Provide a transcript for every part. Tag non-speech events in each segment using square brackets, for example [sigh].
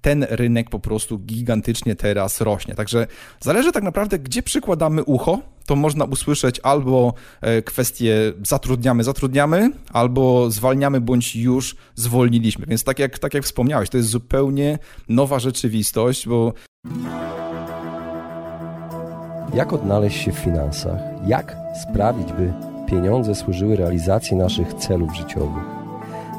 ten rynek po prostu gigantycznie teraz rośnie. Także zależy tak naprawdę, gdzie przykładamy ucho, to można usłyszeć albo e, kwestię zatrudniamy, zatrudniamy, albo zwalniamy, bądź już zwolniliśmy. Więc tak jak, tak jak wspomniałeś, to jest zupełnie nowa rzeczywistość, bo. Jak odnaleźć się w finansach? Jak sprawić, by pieniądze służyły realizacji naszych celów życiowych?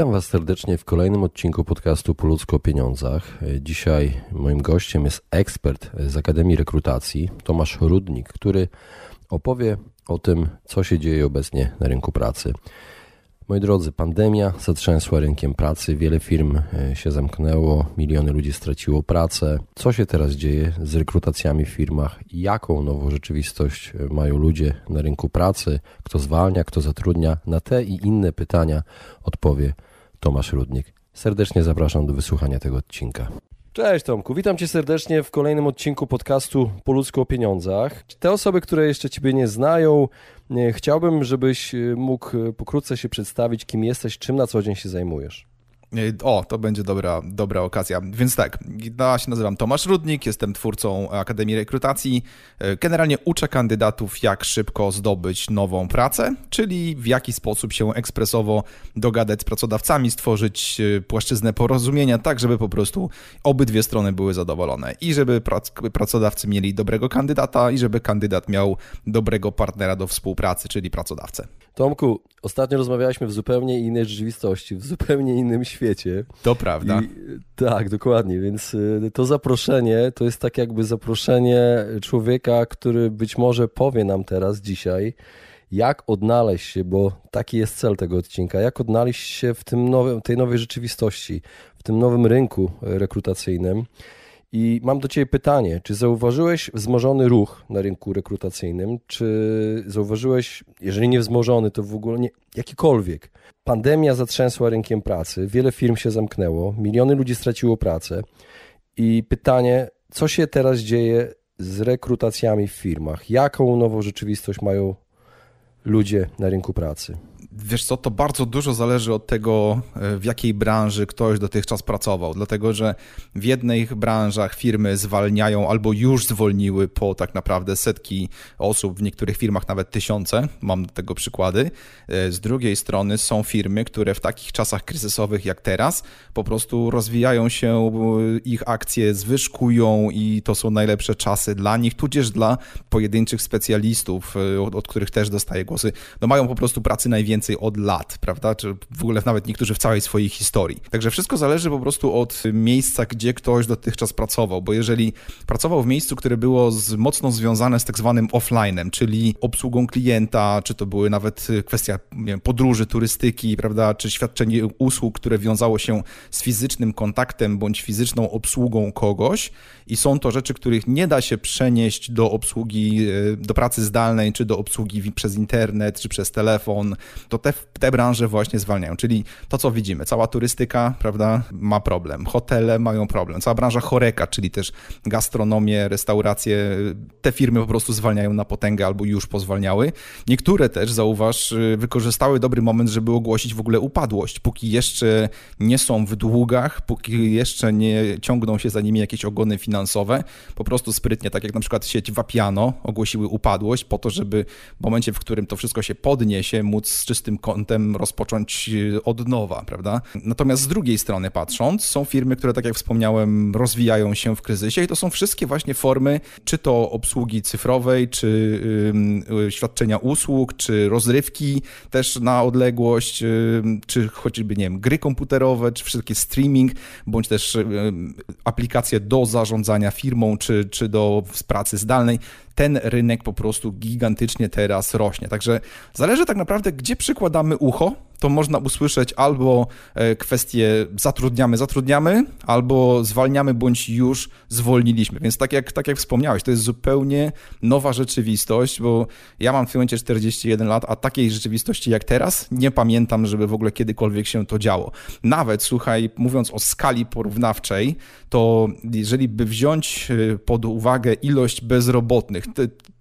Witam Was serdecznie w kolejnym odcinku podcastu Po ludzko o pieniądzach. Dzisiaj moim gościem jest ekspert z Akademii Rekrutacji, Tomasz Rudnik, który opowie o tym, co się dzieje obecnie na rynku pracy. Moi drodzy, pandemia zatrzęsła rynkiem pracy, wiele firm e, się zamknęło, miliony ludzi straciło pracę. Co się teraz dzieje z rekrutacjami w firmach? Jaką nową rzeczywistość e, mają ludzie na rynku pracy? Kto zwalnia, kto zatrudnia? Na te i inne pytania odpowie Tomasz Rudnik. Serdecznie zapraszam do wysłuchania tego odcinka. Cześć Tomku, witam Cię serdecznie w kolejnym odcinku podcastu Po ludzku o pieniądzach. Te osoby, które jeszcze Ciebie nie znają, chciałbym, żebyś e, mógł e, pokrótce się przedstawić, kim jesteś, czym na co dzień się zajmujesz. O, to będzie dobra, dobra okazja. Więc tak, ja się nazywam Tomasz Rudnik, jestem twórcą Akademii Rekrutacji. Generalnie uczę kandydatów, jak szybko zdobyć nową pracę, czyli w jaki sposób się ekspresowo dogadać z pracodawcami, stworzyć e, płaszczyznę porozumienia, tak żeby po prostu obydwie strony były zadowolone i żeby pracodawcy mieli dobrego kandydata i żeby kandydat miał dobrego partnera do współpracy, czyli pracodawcę. Tomku, ostatnio rozmawialiśmy w zupełnie innej rzeczywistości, w zupełnie innym świecie. To prawda. I, tak, dokładnie, więc y, to zaproszenie to jest tak jakby zaproszenie człowieka, który być może powie nam teraz dzisiaj, jak odnaleźć się, bo taki jest cel tego odcinka, jak odnaleźć się w tym nowym, tej nowej rzeczywistości, w tym nowym rynku rekrutacyjnym. I mam do Ciebie pytanie, czy zauważyłeś wzmożony ruch na rynku rekrutacyjnym? Czy zauważyłeś, jeżeli nie wzmożony, to w ogóle nie, jakikolwiek? Pandemia zatrzęsła rynkiem pracy, wiele firm się zamknęło, miliony ludzi straciło pracę. I pytanie, co się teraz dzieje z rekrutacjami w firmach? Jaką nową rzeczywistość mają ludzie na rynku pracy? Wiesz co, to bardzo dużo zależy od tego, e, w jakiej branży ktoś dotychczas pracował, dlatego że w jednych branżach firmy zwalniają albo już zwolniły po tak naprawdę setki osób, w niektórych firmach nawet tysiące, mam do tego przykłady. E, z drugiej strony są firmy, które w takich czasach kryzysowych jak teraz po prostu rozwijają się, e, ich akcje zwyżkują i to są najlepsze czasy dla nich, tudzież dla pojedynczych specjalistów, od, od których też dostaję głosy, no mają po prostu pracy najwięcej więcej od lat, prawda? Czy w ogóle nawet niektórzy w całej swojej historii. Także wszystko zależy po prostu od miejsca, gdzie ktoś dotychczas pracował, bo jeżeli pracował w miejscu, które było z, mocno związane z tak zwanym offline'em, czyli obsługą klienta, czy to były nawet kwestia wiem, podróży, turystyki, prawda, czy świadczenie usług, które wiązało się z fizycznym kontaktem bądź fizyczną obsługą kogoś i są to rzeczy, których nie da się przenieść do obsługi, e, do pracy zdalnej, czy do obsługi przez internet, czy przez telefon, to te, te branże właśnie zwalniają. Czyli to, co widzimy, cała turystyka, prawda, ma problem, hotele mają problem, cała branża choreka, czyli też gastronomię, restauracje, te firmy po prostu zwalniają na potęgę albo już pozwalniały. Niektóre też, zauważ, wykorzystały dobry moment, żeby ogłosić w ogóle upadłość, póki jeszcze nie są w długach, póki jeszcze nie ciągną się za nimi jakieś ogony finansowe, po prostu sprytnie, tak jak na przykład sieć Vapiano ogłosiły upadłość po to, żeby w momencie, w którym to wszystko się podniesie, móc z czystym kątem rozpocząć e, od nowa, prawda? Natomiast z drugiej strony patrząc, są firmy, które, tak jak wspomniałem, rozwijają się w kryzysie i to są wszystkie właśnie formy, czy to obsługi cyfrowej, czy yy, świadczenia usług, czy rozrywki też na odległość, yy, czy choćby, nie wiem, gry komputerowe, czy wszystkie streaming, bądź też aplikacje do zarządzania firmą, czy, czy do pracy zdalnej ten rynek po prostu gigantycznie teraz rośnie. Także zależy tak naprawdę, gdzie przykładamy ucho, to można usłyszeć albo e, kwestię zatrudniamy, zatrudniamy, albo zwalniamy, bądź już zwolniliśmy. Więc tak jak, tak jak wspomniałeś, to jest zupełnie nowa rzeczywistość, bo ja mam w tym momencie 41 lat, a takiej rzeczywistości jak teraz nie pamiętam, żeby w ogóle kiedykolwiek się to działo. Nawet, słuchaj, mówiąc o skali porównawczej, to jeżeli by wziąć e, pod uwagę ilość bezrobotnych,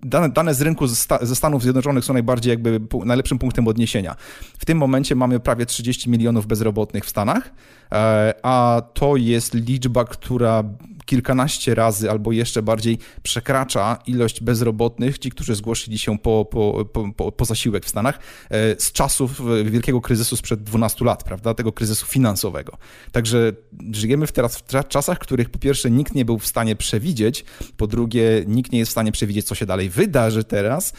dane, dane z rynku ze Stanów Zjednoczonych są najbardziej jakby najlepszym punktem odniesienia. W tym momencie mamy prawie 30 milionów bezrobotnych w Stanach, e, a to jest liczba, która kilkanaście razy albo jeszcze bardziej przekracza ilość bezrobotnych, ci, którzy zgłosili się po, po, po, po zasiłek w Stanach, e, z czasów wielkiego kryzysu sprzed 12 lat, prawda, tego kryzysu finansowego. Także żyjemy w teraz w czasach, których po pierwsze nikt nie był w stanie przewidzieć, po drugie nikt nie jest w stanie przewidzieć, co się dalej wydarzy teraz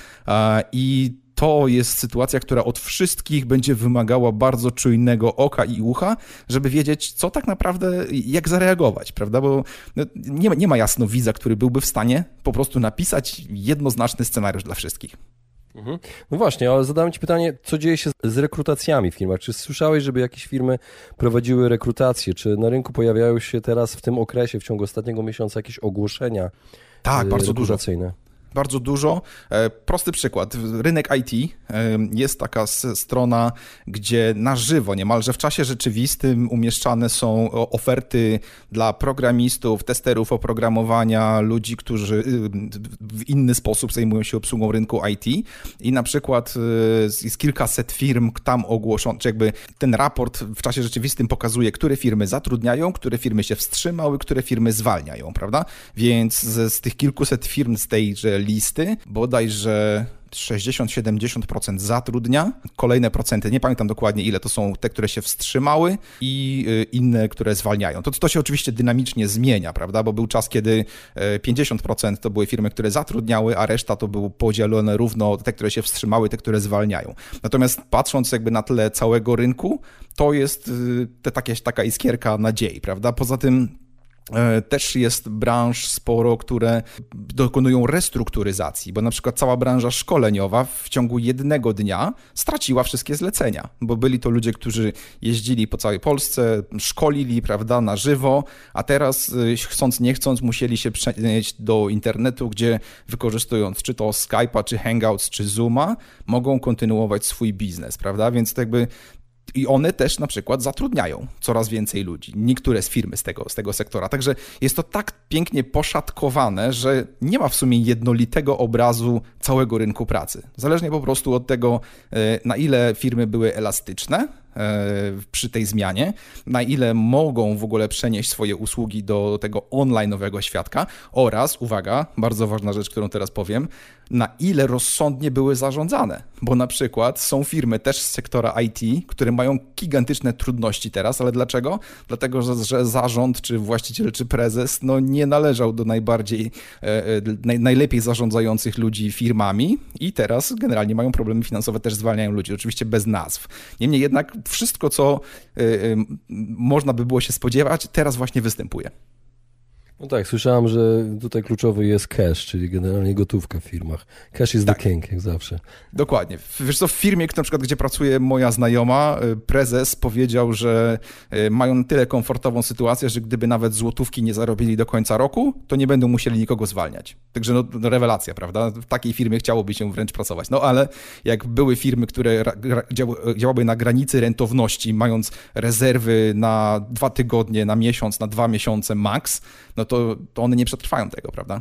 i to jest sytuacja, która od wszystkich będzie wymagała bardzo czujnego oka i ucha, żeby wiedzieć, co tak naprawdę, jak zareagować, prawda? Bo no, nie, ma, nie ma jasno widza, który byłby w stanie po prostu napisać jednoznaczny scenariusz dla wszystkich. Mhm. No właśnie, ale zadałem Ci pytanie, co dzieje się z rekrutacjami w firmach? Czy słyszałeś, żeby jakieś firmy prowadziły rekrutację? Czy na rynku pojawiają się teraz w tym okresie, w ciągu ostatniego miesiąca jakieś ogłoszenia? Tak, bardzo dużo. Bardzo dużo. E, prosty przykład. Rynek IT e, jest taka strona, gdzie na żywo, niemalże w czasie rzeczywistym umieszczane są oferty dla programistów, testerów oprogramowania, ludzi, którzy y, w inny sposób zajmują się obsługą rynku IT. I na przykład y, jest kilkaset firm tam ogłoszono, czy jakby ten raport w czasie rzeczywistym pokazuje, które firmy zatrudniają, które firmy się wstrzymały, które firmy zwalniają, prawda? Więc z, z tych kilkuset firm z tejże listy, bodajże 60-70% zatrudnia. Kolejne procenty, nie pamiętam dokładnie ile, to są te, które się wstrzymały i y, inne, które zwalniają. To, to się oczywiście dynamicznie zmienia, prawda? Bo był czas, kiedy 50% y, to były firmy, które zatrudniały, a reszta to było podzielone równo te, które się wstrzymały, te, które zwalniają. Natomiast patrząc jakby na tle całego rynku, to jest y, te, takie, taka iskierka nadziei, prawda? Poza tym E, też jest branż sporo, które dokonują restrukturyzacji, bo na przykład cała branża szkoleniowa w ciągu jednego dnia straciła wszystkie zlecenia, bo byli to ludzie, którzy jeździli po całej Polsce, szkolili, prawda, na żywo, a teraz e, chcąc nie chcąc musieli się przenieść do internetu, gdzie wykorzystując czy to Skype'a, czy Hangouts, czy Zooma, mogą kontynuować swój biznes, prawda? Więc jakby i one też na przykład zatrudniają coraz więcej ludzi, niektóre z firmy z tego, z tego sektora. Także jest to tak pięknie poszatkowane, że nie ma w sumie jednolitego obrazu całego rynku pracy. Zależnie po prostu od tego, e, na ile firmy były elastyczne, przy tej zmianie, na ile mogą w ogóle przenieść swoje usługi do tego online'owego świadka oraz, uwaga, bardzo ważna rzecz, którą teraz powiem, na ile rozsądnie były zarządzane. Bo na przykład są firmy też z sektora IT, które mają gigantyczne trudności teraz, ale dlaczego? Dlatego, że, że zarząd, czy właściciel, czy prezes no, nie należał do najbardziej, e, e, naj, najlepiej zarządzających ludzi firmami i teraz generalnie mają problemy finansowe, też zwalniają ludzi, oczywiście bez nazw. Niemniej jednak wszystko, co y, y, można by było się spodziewać, teraz właśnie występuje. No tak, słyszałem, że tutaj kluczowy jest cash, czyli generalnie gotówka w firmach. Cash is tak. the king, jak zawsze. Dokładnie. Wiesz co, w firmie, na przykład, gdzie pracuje moja znajoma, y, prezes powiedział, że y, mają tyle komfortową sytuację, że gdyby nawet złotówki nie zarobili do końca roku, to nie będą musieli nikogo zwalniać. Także no, no rewelacja, prawda? W takiej firmie chciałoby się wręcz pracować. No ale jak były firmy, które działały na granicy rentowności, mając rezerwy na dwa tygodnie, na miesiąc, na dwa miesiące max, no to, to one nie przetrwają tego, prawda?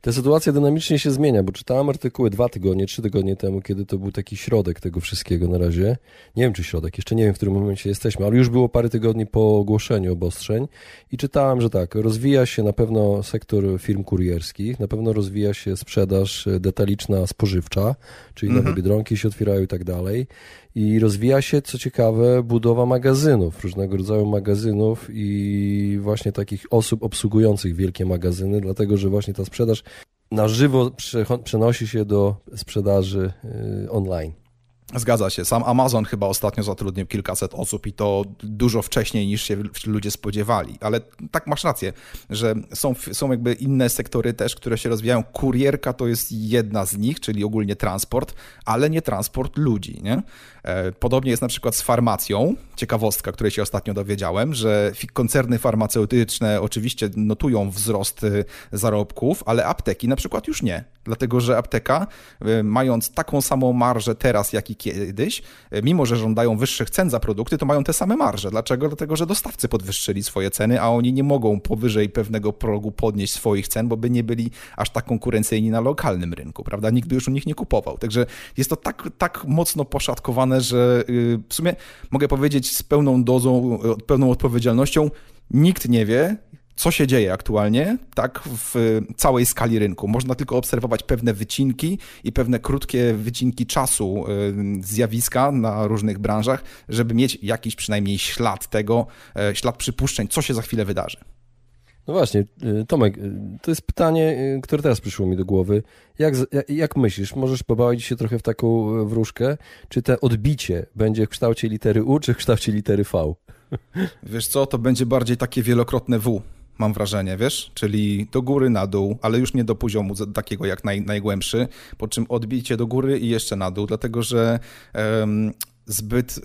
Ta sytuacja dynamicznie się zmienia, bo czytałem artykuły dwa tygodnie, trzy tygodnie temu, kiedy to był taki środek tego wszystkiego na razie. Nie wiem, czy środek, jeszcze nie wiem, w którym momencie jesteśmy, ale już było parę tygodni po ogłoszeniu obostrzeń i czytałem, że tak, rozwija się na pewno sektor firm kurierskich, na pewno rozwija się sprzedaż detaliczna spożywcza, czyli nowe mhm. biedronki się otwierają i tak dalej. I rozwija się, co ciekawe, budowa magazynów, różnego rodzaju magazynów i właśnie takich osób obsługujących wielkie magazyny, dlatego że właśnie ta sprzedaż na żywo przenosi się do sprzedaży y, online. Zgadza się. Sam Amazon chyba ostatnio zatrudnił kilkaset osób i to dużo wcześniej niż się ludzie spodziewali. Ale tak masz rację, że są, są jakby inne sektory też, które się rozwijają. Kurierka to jest jedna z nich, czyli ogólnie transport, ale nie transport ludzi. Nie? E, podobnie jest na przykład z farmacją. Ciekawostka, której się ostatnio dowiedziałem, że koncerny farmaceutyczne oczywiście notują wzrost y, zarobków, ale apteki na przykład już nie. Dlatego, że apteka, y, mając taką samą marżę teraz, jak i kiedyś, y, mimo że żądają wyższych cen za produkty, to mają te same marże. Dlaczego? Dlatego, że dostawcy podwyższyli swoje ceny, a oni nie mogą powyżej pewnego progu podnieść swoich cen, bo by nie byli aż tak konkurencyjni na lokalnym rynku, prawda? Nikt by już u nich nie kupował. Także jest to tak, tak mocno poszatkowane, że y, w sumie mogę powiedzieć z pełną dozą, pełną odpowiedzialnością, nikt nie wie, co się dzieje aktualnie, tak, w całej skali rynku. Można tylko obserwować pewne wycinki i pewne krótkie wycinki czasu y, zjawiska na różnych branżach, żeby mieć jakiś przynajmniej ślad tego, y, ślad przypuszczeń, co się za chwilę wydarzy. No właśnie, y, Tomek, to jest pytanie, które teraz przyszło mi do głowy. Jak, jak myślisz, możesz pobawić się trochę w taką wróżkę, czy te odbicie będzie w kształcie litery U, czy w kształcie litery V? Wiesz co, to będzie bardziej takie wielokrotne W mam wrażenie, wiesz? Czyli do góry, na dół, ale już nie do poziomu takiego jak naj, najgłębszy, po czym odbicie do góry i jeszcze na dół, dlatego że um, zbyt y,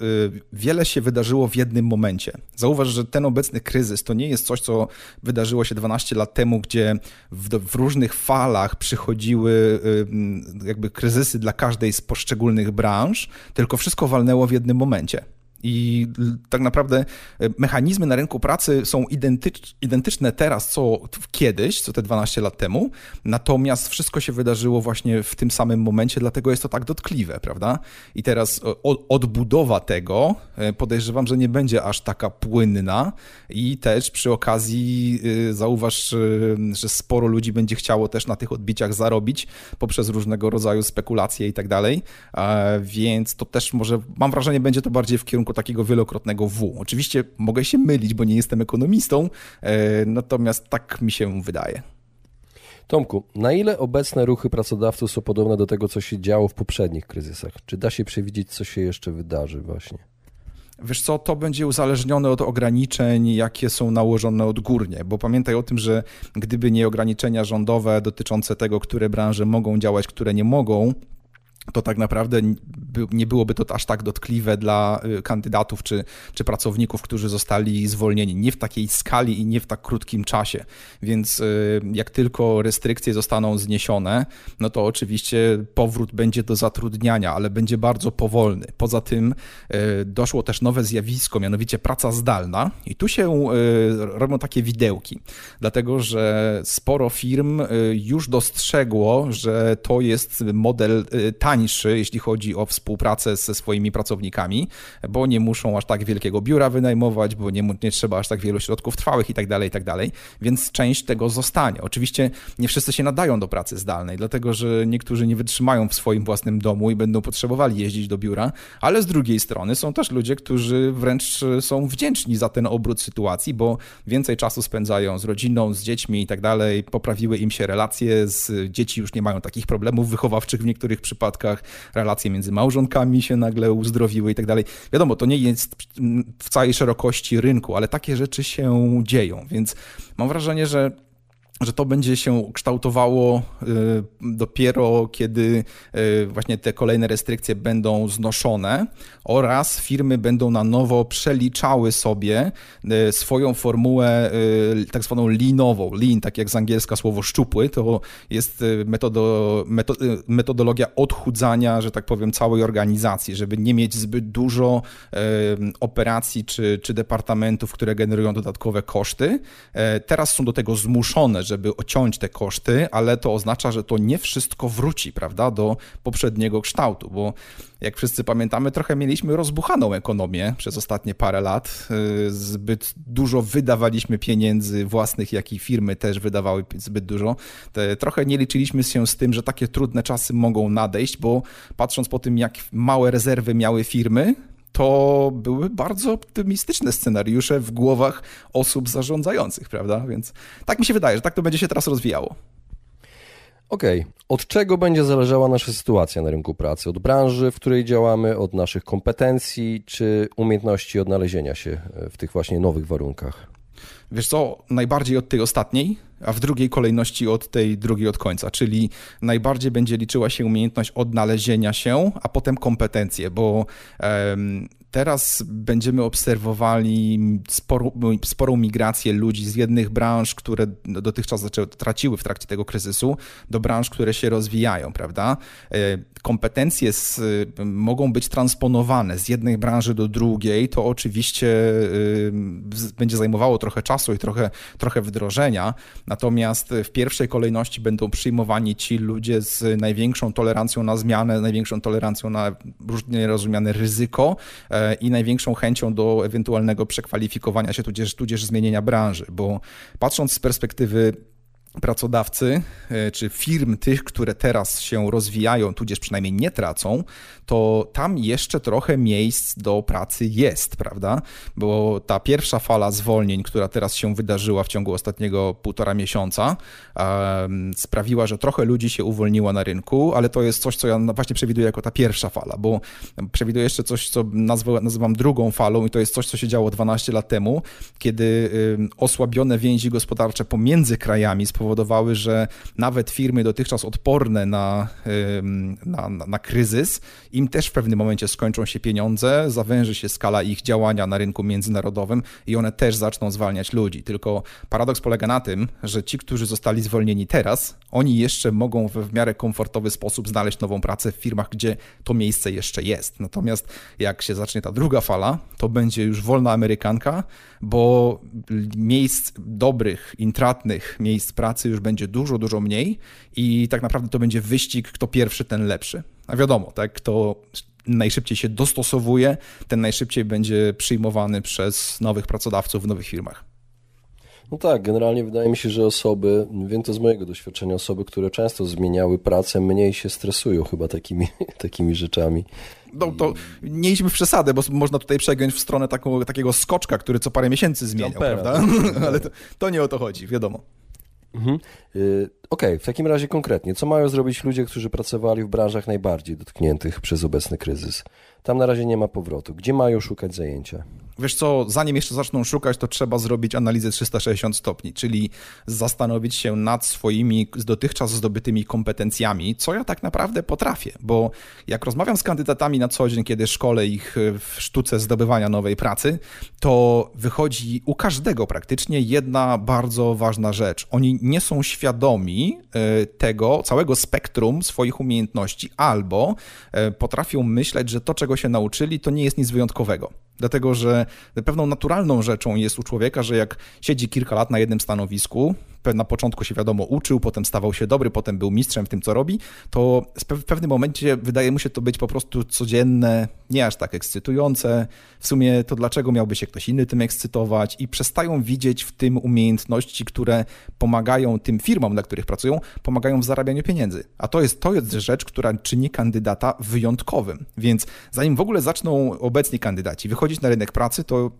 wiele się wydarzyło w jednym momencie. Zauważ, że ten obecny kryzys to nie jest coś, co wydarzyło się 12 lat temu, gdzie w, w różnych falach przychodziły y, jakby kryzysy dla każdej z poszczególnych branż, tylko wszystko walnęło w jednym momencie. I tak naprawdę e, mechanizmy na rynku pracy są identycz, identyczne teraz, co kiedyś, co te 12 lat temu, natomiast wszystko się wydarzyło właśnie w tym samym momencie, dlatego jest to tak dotkliwe, prawda? I teraz odbudowa tego e, podejrzewam, że nie będzie aż taka płynna. I też przy okazji e, zauważ, że sporo ludzi będzie chciało też na tych odbiciach zarobić poprzez różnego rodzaju spekulacje i tak dalej, więc to też może, mam wrażenie, będzie to bardziej w kierunku takiego wielokrotnego W. Oczywiście mogę się mylić, bo nie jestem ekonomistą, e, natomiast tak mi się wydaje. Tomku, na ile obecne ruchy pracodawców są podobne do tego, co się działo w poprzednich kryzysach? Czy da się przewidzieć, co się jeszcze wydarzy właśnie? Wiesz co, to będzie uzależnione od ograniczeń, jakie są nałożone odgórnie, bo pamiętaj o tym, że gdyby nie ograniczenia rządowe dotyczące tego, które branże mogą działać, które nie mogą, to tak naprawdę nie byłoby to aż tak dotkliwe dla y, kandydatów czy, czy pracowników, którzy zostali zwolnieni. Nie w takiej skali i nie w tak krótkim czasie. Więc y, jak tylko restrykcje zostaną zniesione, no to oczywiście powrót będzie do zatrudniania, ale będzie bardzo powolny. Poza tym y, doszło też nowe zjawisko, mianowicie praca zdalna i tu się robią takie widełki, dlatego że sporo firm już dostrzegło, że to jest model tańszy, jeśli chodzi o współpracę ze swoimi pracownikami, bo nie muszą aż tak wielkiego biura wynajmować, bo nie, nie trzeba aż tak wielu środków trwałych i tak dalej, i tak więc część tego zostanie. Oczywiście nie wszyscy się nadają do pracy zdalnej, dlatego że niektórzy nie wytrzymają w swoim własnym domu i będą potrzebowali jeździć do biura, ale z drugiej strony są też ludzie, którzy wręcz są wdzięczni za ten obrót sytuacji, bo więcej czasu spędzają z rodziną, z dziećmi i tak poprawiły im się relacje, z dzieci już nie mają takich problemów wychowawczych w niektórych przypadkach, relacje między małżonkami się nagle uzdrowiły i tak dalej. Wiadomo, to nie jest w całej szerokości rynku, ale takie rzeczy się dzieją, więc mam wrażenie, że że to będzie się kształtowało y, dopiero kiedy y, właśnie te kolejne restrykcje będą znoszone oraz firmy będą na nowo przeliczały sobie y, swoją formułę tak zwaną leanową. Lean, tak jak z angielska słowo szczupły, to jest metodo, metodologia odchudzania, że tak powiem, całej organizacji, żeby nie mieć zbyt dużo operacji czy, czy departamentów, które generują dodatkowe koszty. Teraz są do tego zmuszone, żeby ociąć te koszty, ale to oznacza, że to nie wszystko wróci, prawda, do poprzedniego kształtu, bo jak wszyscy pamiętamy, trochę mieliśmy rozbuchaną ekonomię przez ostatnie parę lat. Y, zbyt dużo wydawaliśmy pieniędzy własnych, jak i firmy też wydawały zbyt dużo. Trochę nie liczyliśmy się z tym, że takie trudne czasy mogą nadejść, bo patrząc po tym, jak małe rezerwy miały firmy, to były bardzo optymistyczne scenariusze w głowach osób zarządzających, prawda? Więc tak mi się wydaje, że tak to będzie się teraz rozwijało. Okej, okay. od czego będzie zależała nasza sytuacja na rynku pracy? Od branży, w której działamy, od naszych kompetencji czy umiejętności odnalezienia się w tych właśnie nowych warunkach? Wiesz co, najbardziej od tej ostatniej, a w drugiej kolejności od tej drugiej od końca, czyli najbardziej będzie liczyła się umiejętność odnalezienia się, a potem kompetencje, bo Teraz będziemy obserwowali sporą, migrację ludzi z jednych branż, które dotychczas zaczęły, traciły w trakcie tego kryzysu, do branż, które się rozwijają, prawda? E, kompetencje z, mogą być transponowane z jednej branży do drugiej, to oczywiście będzie zajmowało trochę czasu i trochę, trochę wdrożenia, natomiast w pierwszej kolejności będą przyjmowani ci ludzie z największą tolerancją na zmianę, największą tolerancją na różnie rozumiane ryzyko, e, i największą chęcią do ewentualnego przekwalifikowania się, tudzież, tudzież zmienienia branży, bo patrząc z perspektywy pracodawcy e, czy firm tych, które teraz się rozwijają, tudzież przynajmniej nie tracą, to tam jeszcze trochę miejsc do pracy jest, prawda? Bo ta pierwsza fala zwolnień, która teraz się wydarzyła w ciągu ostatniego półtora miesiąca, sprawiła, że trochę ludzi się uwolniło na rynku, ale to jest coś, co ja właśnie przewiduję jako ta pierwsza fala, bo przewiduję jeszcze coś, co nazwę, nazywam drugą falą i to jest coś, co się działo 12 lat temu, kiedy osłabione więzi gospodarcze pomiędzy krajami spowodowały, że nawet firmy dotychczas odporne na, na, na, na kryzys im też w pewnym momencie skończą się pieniądze, zawęży się skala ich działania na rynku międzynarodowym i one też zaczną zwalniać ludzi. Tylko paradoks polega na tym, że ci, którzy zostali zwolnieni teraz, oni jeszcze mogą w miarę komfortowy sposób znaleźć nową pracę w firmach, gdzie to miejsce jeszcze jest. Natomiast jak się zacznie ta druga fala, to będzie już wolna amerykanka, bo miejsc dobrych, intratnych miejsc pracy już będzie dużo, dużo mniej i tak naprawdę to będzie wyścig, kto pierwszy, ten lepszy. A wiadomo, tak, kto najszybciej się dostosowuje, ten najszybciej będzie przyjmowany przez nowych pracodawców w nowych firmach. No tak, generalnie wydaje mi się, że osoby, wiem to z mojego doświadczenia, osoby, które często zmieniały pracę, mniej się stresują chyba takimi, [laughs] takimi rzeczami. No to nie idźmy w przesadę, bo można tutaj przegiąć w stronę taką, takiego skoczka, który co parę miesięcy zmieniał, prawda? [laughs] Ale to, to nie o to chodzi, wiadomo. Mhm. Y, okej, okay, w takim razie konkretnie, co mają zrobić ludzie, którzy pracowali w branżach najbardziej dotkniętych przez obecny kryzys? Tam na razie nie ma powrotu. Gdzie mają szukać zajęcia? Wiesz co, zanim jeszcze zaczną szukać, to trzeba zrobić analizę 360 stopni, czyli zastanowić się nad swoimi dotychczas zdobytymi kompetencjami, co ja tak naprawdę potrafię, bo jak rozmawiam z kandydatami na co dzień, kiedy szkole ich w sztuce zdobywania nowej pracy, to wychodzi u każdego praktycznie jedna bardzo ważna rzecz. Oni nie są świadomi e, tego całego spektrum swoich umiejętności albo e, potrafią myśleć, że to, czego się nauczyli, to nie jest nic wyjątkowego. Dlatego, że pewną naturalną rzeczą jest u człowieka, że jak siedzi kilka lat na jednym stanowisku, na początku się wiadomo uczył, potem stawał się dobry, potem był mistrzem w tym, co robi, to w pewnym momencie wydaje mu się to być po prostu codzienne, nie aż tak ekscytujące. W sumie to dlaczego miałby się ktoś inny tym ekscytować i przestają widzieć w tym umiejętności, które pomagają tym firmom, dla których pracują, pomagają w zarabianiu pieniędzy. A to jest, to jest rzecz, która czyni kandydata wyjątkowym. Więc zanim w ogóle zaczną obecni kandydaci wychodzić na rynek pracy, to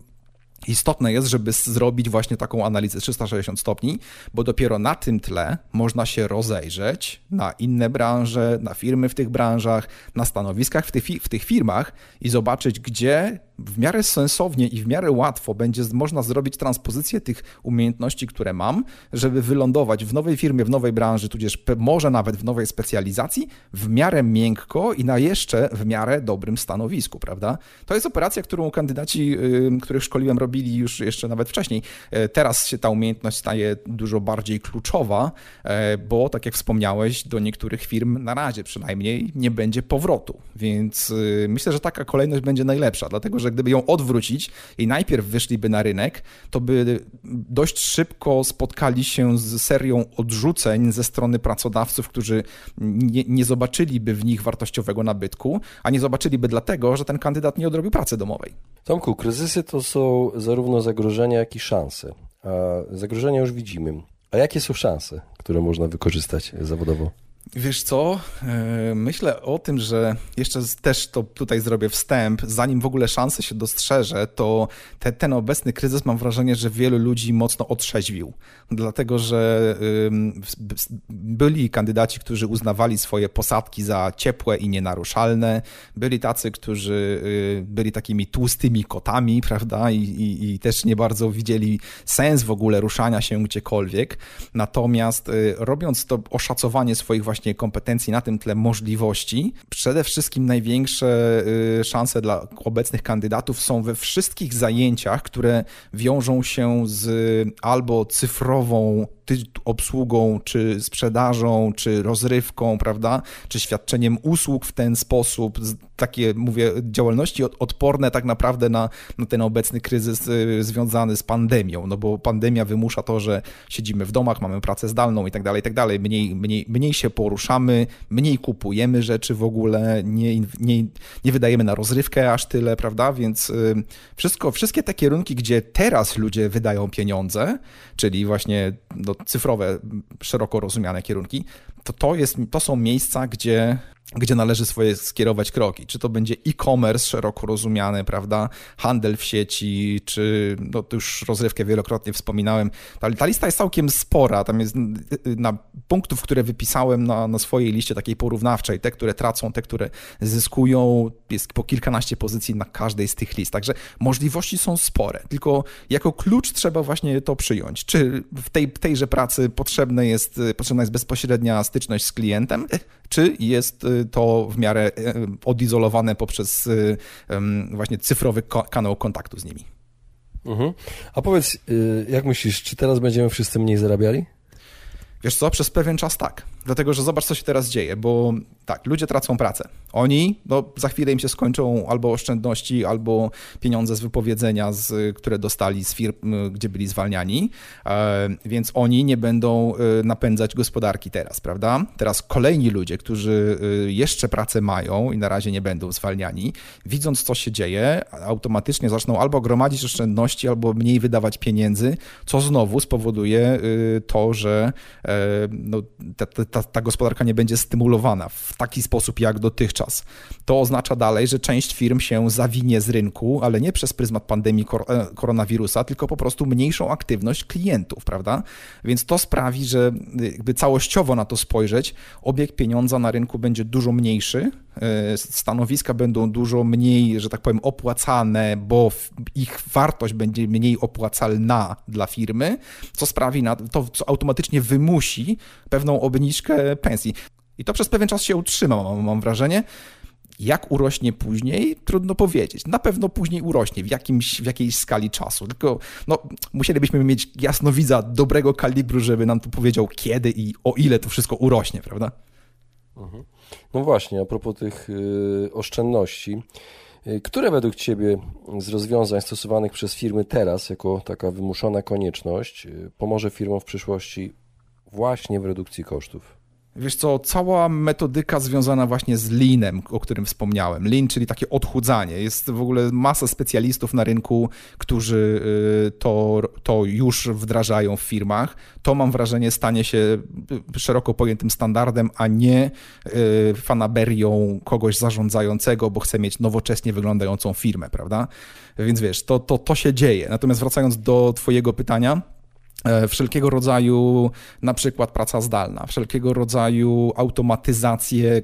Istotne jest, żeby zrobić właśnie taką analizę 360 stopni, bo dopiero na tym tle można się rozejrzeć na inne branże, na firmy w tych branżach, na stanowiskach w tych, w tych firmach i zobaczyć, gdzie w miarę sensownie i w miarę łatwo będzie można zrobić transpozycję tych umiejętności, które mam, żeby wylądować w nowej firmie, w nowej branży, tudzież może nawet w nowej specjalizacji, w miarę miękko i na jeszcze w miarę dobrym stanowisku, prawda? To jest operacja, którą kandydaci, których szkoliłem, robili już jeszcze nawet wcześniej. E, teraz się ta umiejętność staje dużo bardziej kluczowa, e, bo tak jak wspomniałeś, do niektórych firm na razie przynajmniej nie będzie powrotu, więc y, myślę, że taka kolejność będzie najlepsza, dlatego że że gdyby ją odwrócić i najpierw wyszliby na rynek, to by dość szybko spotkali się z serią odrzuceń ze strony pracodawców, którzy nie, nie zobaczyliby w nich wartościowego nabytku, a nie zobaczyliby dlatego, że ten kandydat nie odrobił pracy domowej. Tomku, kryzysy to są zarówno zagrożenia, jak i szanse. A zagrożenia już widzimy. A jakie są szanse, które można wykorzystać zawodowo? Wiesz co? E, myślę o tym, że jeszcze też to tutaj zrobię wstęp. Zanim w ogóle szanse się dostrzeże, to te, ten obecny kryzys mam wrażenie, że wielu ludzi mocno otrzeźwił. Dlatego, że byli kandydaci, którzy uznawali swoje posadki za ciepłe i nienaruszalne. Byli tacy, którzy y, byli takimi tłustymi kotami, prawda? I, i, i też nie bardzo widzieli sens w ogóle ruszania się gdziekolwiek. Natomiast y, robiąc to oszacowanie swoich właśnie kompetencji, na tym tle możliwości. Przede wszystkim największe y, szanse dla obecnych kandydatów są we wszystkich zajęciach, które wiążą się z albo cyfrową obsługą, czy sprzedażą, czy rozrywką, prawda, czy świadczeniem usług w ten sposób, takie, mówię, działalności odporne tak naprawdę na, na ten obecny kryzys y, związany z pandemią, no bo pandemia wymusza to, że siedzimy w domach, mamy pracę zdalną i tak dalej, i tak dalej, mniej, mniej, mniej się poruszamy, mniej kupujemy rzeczy w ogóle, nie, nie, nie wydajemy na rozrywkę aż tyle, prawda, więc y, wszystko, wszystkie te kierunki, gdzie teraz ludzie wydają pieniądze, czyli właśnie no, cyfrowe, szeroko rozumiane kierunki, to, to, jest, to są miejsca, gdzie gdzie należy swoje skierować kroki. Czy to będzie e-commerce szeroko rozumiany, prawda, handel w sieci, czy no to już rozrywkę wielokrotnie wspominałem. Ta, ta lista jest całkiem spora, tam jest na punktów, które wypisałem na, na swojej liście takiej porównawczej, te, które tracą, te, które zyskują, jest po kilkanaście pozycji na każdej z tych list, także możliwości są spore, tylko jako klucz trzeba właśnie to przyjąć. Czy w tej, tejże pracy potrzebne jest, potrzebna jest bezpośrednia styczność z klientem, czy jest to w miarę e, odizolowane poprzez e, właśnie cyfrowy kanał kontaktu z nimi. Mhm. A powiedz, y, jak myślisz, czy teraz będziemy wszyscy mniej zarabiali? Wiesz co, przez pewien czas tak. Dlatego, że zobacz, co się teraz dzieje, bo tak, ludzie tracą pracę. Oni, no za chwilę im się skończą albo oszczędności, albo pieniądze z wypowiedzenia, z, które dostali z firm, gdzie byli zwalniani, e, więc oni nie będą e, napędzać gospodarki teraz, prawda? Teraz kolejni ludzie, którzy e, jeszcze pracę mają i na razie nie będą zwalniani, widząc, co się dzieje, automatycznie zaczną albo gromadzić oszczędności, albo mniej wydawać pieniędzy, co znowu spowoduje to, że no, ta, ta, ta, ta gospodarka nie będzie stymulowana w taki sposób jak dotychczas. To oznacza dalej, że część firm się zawinie z rynku, ale nie przez pryzmat pandemii kor e, koronawirusa, tylko po prostu mniejszą aktywność klientów, prawda? Więc to sprawi, że jakby całościowo na to spojrzeć, obieg pieniądza na rynku będzie dużo mniejszy, e, stanowiska będą dużo mniej, że tak powiem, opłacane, bo ich wartość będzie mniej opłacalna dla firmy, co sprawi na to, co automatycznie wymusi pewną obniżkę pensji. I to przez pewien czas się utrzyma, mam, mam wrażenie. Jak urośnie później, trudno powiedzieć. Na pewno później urośnie w, jakimś, w jakiejś skali czasu. Tylko no, musielibyśmy mieć jasnowidza dobrego kalibru, żeby nam tu powiedział, kiedy i o ile to wszystko urośnie, prawda? Mhm. No właśnie, a propos tych yy, oszczędności. Y, które według Ciebie z rozwiązań stosowanych przez firmy teraz, jako taka wymuszona konieczność, y, pomoże firmom w przyszłości właśnie w redukcji kosztów? Wiesz co, cała metodyka związana właśnie z leanem, o którym wspomniałem. Lean, czyli takie odchudzanie. Jest w ogóle masa specjalistów na rynku, którzy y, to, to już wdrażają w firmach. To mam wrażenie stanie się y, szeroko pojętym standardem, a nie y, fanaberią kogoś zarządzającego, bo chce mieć nowocześnie wyglądającą firmę, prawda? Więc wiesz, to, to, to się dzieje. Natomiast wracając do Twojego pytania, wszelkiego rodzaju na przykład praca zdalna, wszelkiego rodzaju automatyzację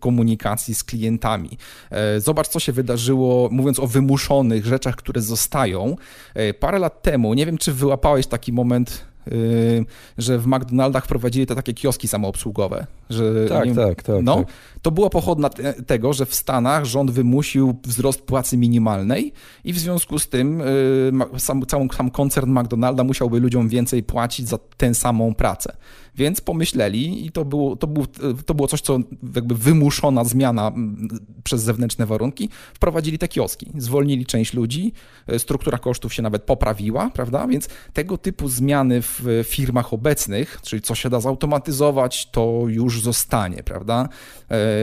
komunikacji z klientami. E, zobacz, co się wydarzyło, mówiąc o wymuszonych rzeczach, które zostają. E, parę lat temu, nie wiem, czy wyłapałeś taki moment że w McDonaldach prowadzili te takie kioski samoobsługowe. Że, tak, tak, tak, no, tak. To była pochodna te, tego, że w Stanach rząd wymusił wzrost płacy minimalnej i w związku z tym y, sam, sam koncern McDonalda musiałby ludziom więcej płacić za tę samą pracę. Więc pomyśleli i to było, to było, to było coś, co jakby wymuszona zmiana przez zewnętrzne warunki, wprowadzili te kioski. Zwolnili część ludzi, e, struktura kosztów się nawet poprawiła, prawda? Więc tego typu zmiany w firmach obecnych, czyli co się da zautomatyzować, to już zostanie, prawda?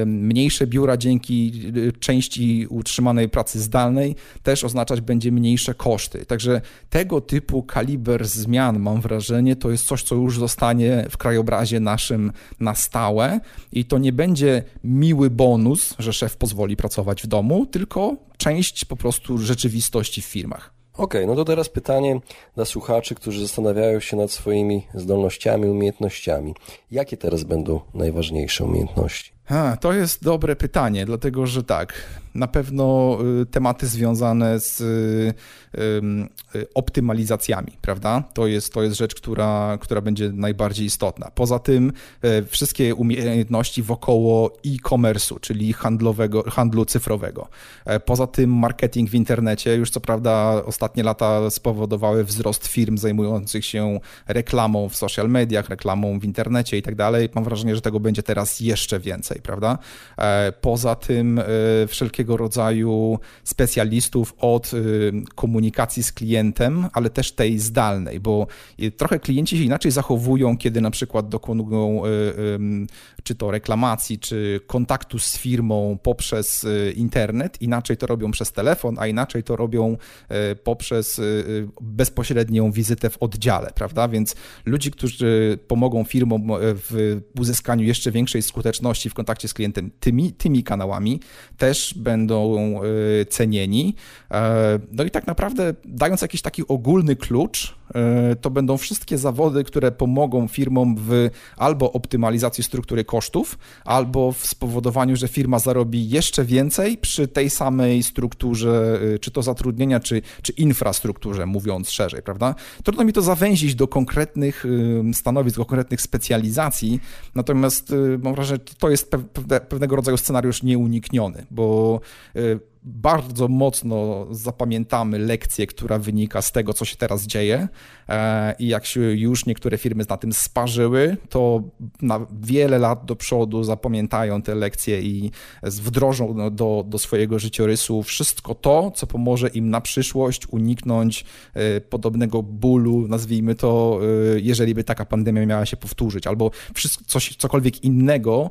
Mniejsze biura dzięki e, części utrzymanej pracy zdalnej też oznaczać będzie mniejsze koszty. Także tego typu kaliber zmian, mam wrażenie, to jest coś, co już zostanie w krajobrazie naszym na stałe i to nie będzie miły bonus, że szef pozwoli pracować w domu, tylko część po prostu rzeczywistości w firmach. Okej, okay, no to teraz pytanie dla słuchaczy, którzy zastanawiają się nad swoimi zdolnościami, umiejętnościami. Jakie teraz będą najważniejsze umiejętności? To jest dobre pytanie, dlatego że tak, na pewno y, tematy związane z y, y, optymalizacjami, prawda? To jest, to jest rzecz, która, która będzie najbardziej istotna. Poza tym wszystkie umiejętności wokoło e-commerce'u, czyli handlowego, handlu cyfrowego. E, poza tym marketing w internecie, już co prawda ostatnie lata spowodowały wzrost firm zajmujących się reklamą w social mediach, reklamą w internecie i tak dalej. Mam wrażenie, że tego będzie teraz jeszcze więcej, prawda? E, poza tym wszelkie wszelkiego rodzaju specjalistów od y, komunikacji z klientem, ale też tej zdalnej, bo trochę klienci się inaczej zachowują, kiedy na przykład dokonują y, czy to reklamacji, czy kontaktu z firmą poprzez y, internet, inaczej to robią przez telefon, a inaczej to robią poprzez bezpośrednią wizytę w oddziale, prawda? Więc ludzi, którzy pomogą firmom w uzyskaniu jeszcze większej skuteczności w kontakcie z klientem tymi, tymi kanałami, też będą będą y, cenieni. E, no i tak naprawdę, dając jakiś taki ogólny klucz, to będą wszystkie zawody, które pomogą firmom w albo optymalizacji struktury kosztów, albo w spowodowaniu, że firma zarobi jeszcze więcej przy tej samej strukturze, y, czy to zatrudnienia, czy, czy infrastrukturze, mówiąc szerzej, prawda? Trudno mi to zawęzić do konkretnych y, stanowisk, do konkretnych specjalizacji, natomiast mam wrażenie, że to jest pewnego rodzaju scenariusz nieunikniony, bo Y, bardzo mocno zapamiętamy lekcję, która wynika z tego, co się teraz dzieje. E, I jak się już niektóre firmy na tym sparzyły, to na wiele lat do przodu zapamiętają te lekcje i wdrożą do, do swojego życiorysu wszystko to, co pomoże im na przyszłość uniknąć e, podobnego bólu, nazwijmy to, e, jeżeli by taka pandemia miała się powtórzyć, albo coś, cokolwiek innego,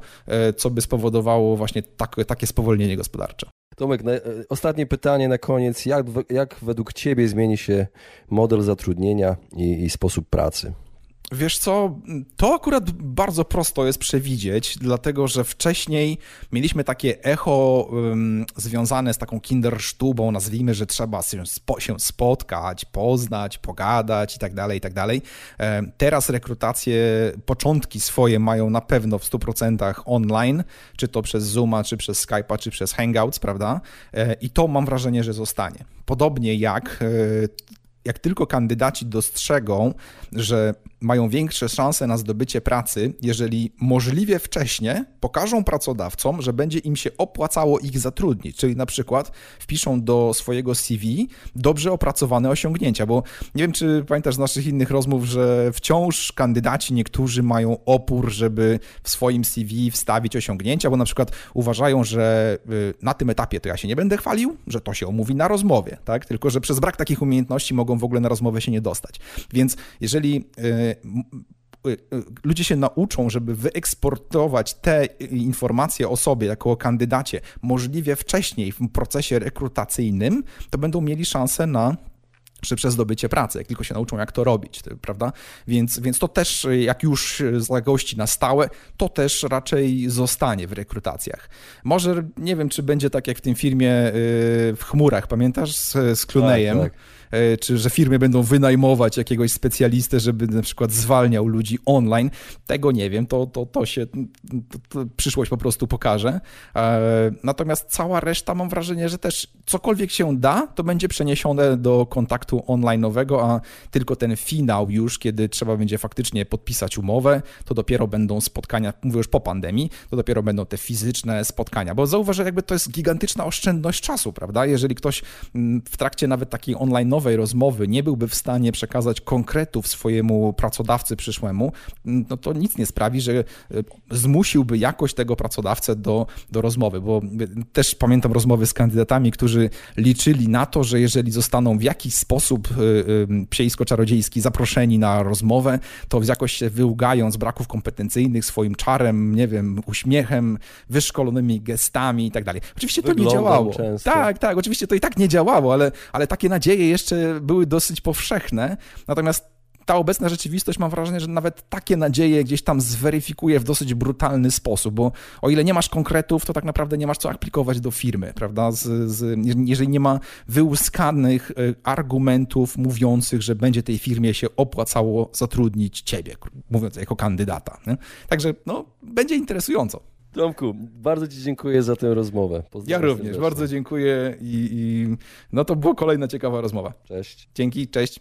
co by spowodowało właśnie tak, takie spowolnienie gospodarcze. Tomek, na, e, ostatnie pytanie na koniec. Jak, jak według Ciebie zmieni się model zatrudnienia i, i sposób pracy? Wiesz co, to akurat bardzo prosto jest przewidzieć, dlatego że wcześniej mieliśmy takie echo um, związane z taką kindersztubą, nazwijmy, że trzeba się, spo, się spotkać, poznać, pogadać i tak dalej, i tak dalej. Teraz rekrutacje, początki swoje mają na pewno w 100% online, czy to przez Zooma, czy przez Skype'a, czy przez Hangouts, prawda? E, I to mam wrażenie, że zostanie. Podobnie jak e, jak tylko kandydaci dostrzegą, że mają większe szanse na zdobycie pracy, jeżeli możliwie wcześnie pokażą pracodawcom, że będzie im się opłacało ich zatrudnić, czyli na przykład wpiszą do swojego CV dobrze opracowane osiągnięcia, bo nie wiem, czy pamiętasz z naszych innych rozmów, że wciąż kandydaci niektórzy mają opór, żeby w swoim CV wstawić osiągnięcia, bo na przykład uważają, że y, na tym etapie to ja się nie będę chwalił, że to się omówi na rozmowie, tak? Tylko, że przez brak takich umiejętności mogą w ogóle na rozmowę się nie dostać. Więc jeżeli y, ludzie się nauczą, żeby wyeksportować te informacje o sobie jako o kandydacie możliwie wcześniej w procesie rekrutacyjnym, to będą mieli szansę na szybsze zdobycie pracy, jak tylko się nauczą, jak to robić, prawda? Więc, więc to też, jak już zagości na stałe, to też raczej zostanie w rekrutacjach. Może, nie wiem, czy będzie tak jak w tym filmie y, w chmurach, pamiętasz, z, z? Tak, tak czy że firmy będą wynajmować jakiegoś specjalistę, żeby na przykład zwalniał ludzi online. Tego nie wiem, to, to, to się to, to przyszłość po prostu pokaże. E, natomiast cała reszta mam wrażenie, że też cokolwiek się da, to będzie przeniesione do kontaktu online'owego, a tylko ten finał już, kiedy trzeba będzie faktycznie podpisać umowę, to dopiero będą spotkania, mówię już po pandemii, to dopiero będą te fizyczne spotkania, bo zauważ, jakby to jest gigantyczna oszczędność czasu, prawda? Jeżeli ktoś mm, w trakcie nawet takiej online'owej rozmowy nie byłby w stanie przekazać konkretów swojemu pracodawcy przyszłemu, no to nic nie sprawi, że zmusiłby jakoś tego pracodawcę do, do rozmowy, bo też pamiętam rozmowy z kandydatami, którzy liczyli na to, że jeżeli zostaną w jakiś sposób psiejsko-czarodziejski zaproszeni na rozmowę, to jakoś się wyłgają z braków kompetencyjnych swoim czarem, nie wiem, uśmiechem, wyszkolonymi gestami i tak dalej. Oczywiście to Wyglądam nie działało. Często. Tak, tak, oczywiście to i tak nie działało, ale, ale takie nadzieje jeszcze były dosyć powszechne. Natomiast ta obecna rzeczywistość mam wrażenie, że nawet takie nadzieje gdzieś tam zweryfikuje w dosyć brutalny sposób, bo o ile nie masz konkretów, to tak naprawdę nie masz co aplikować do firmy, prawda? Z, z, jeżeli nie ma wyłuskanych y, argumentów mówiących, że będzie tej firmie się opłacało zatrudnić ciebie, mówiąc jako kandydata. Nie? Także no, będzie interesująco. Tomku, bardzo Ci dziękuję za tę rozmowę. Pozdrawiam ja również, serdecznie. bardzo dziękuję i, i no to była kolejna ciekawa rozmowa. Cześć. Dzięki, cześć.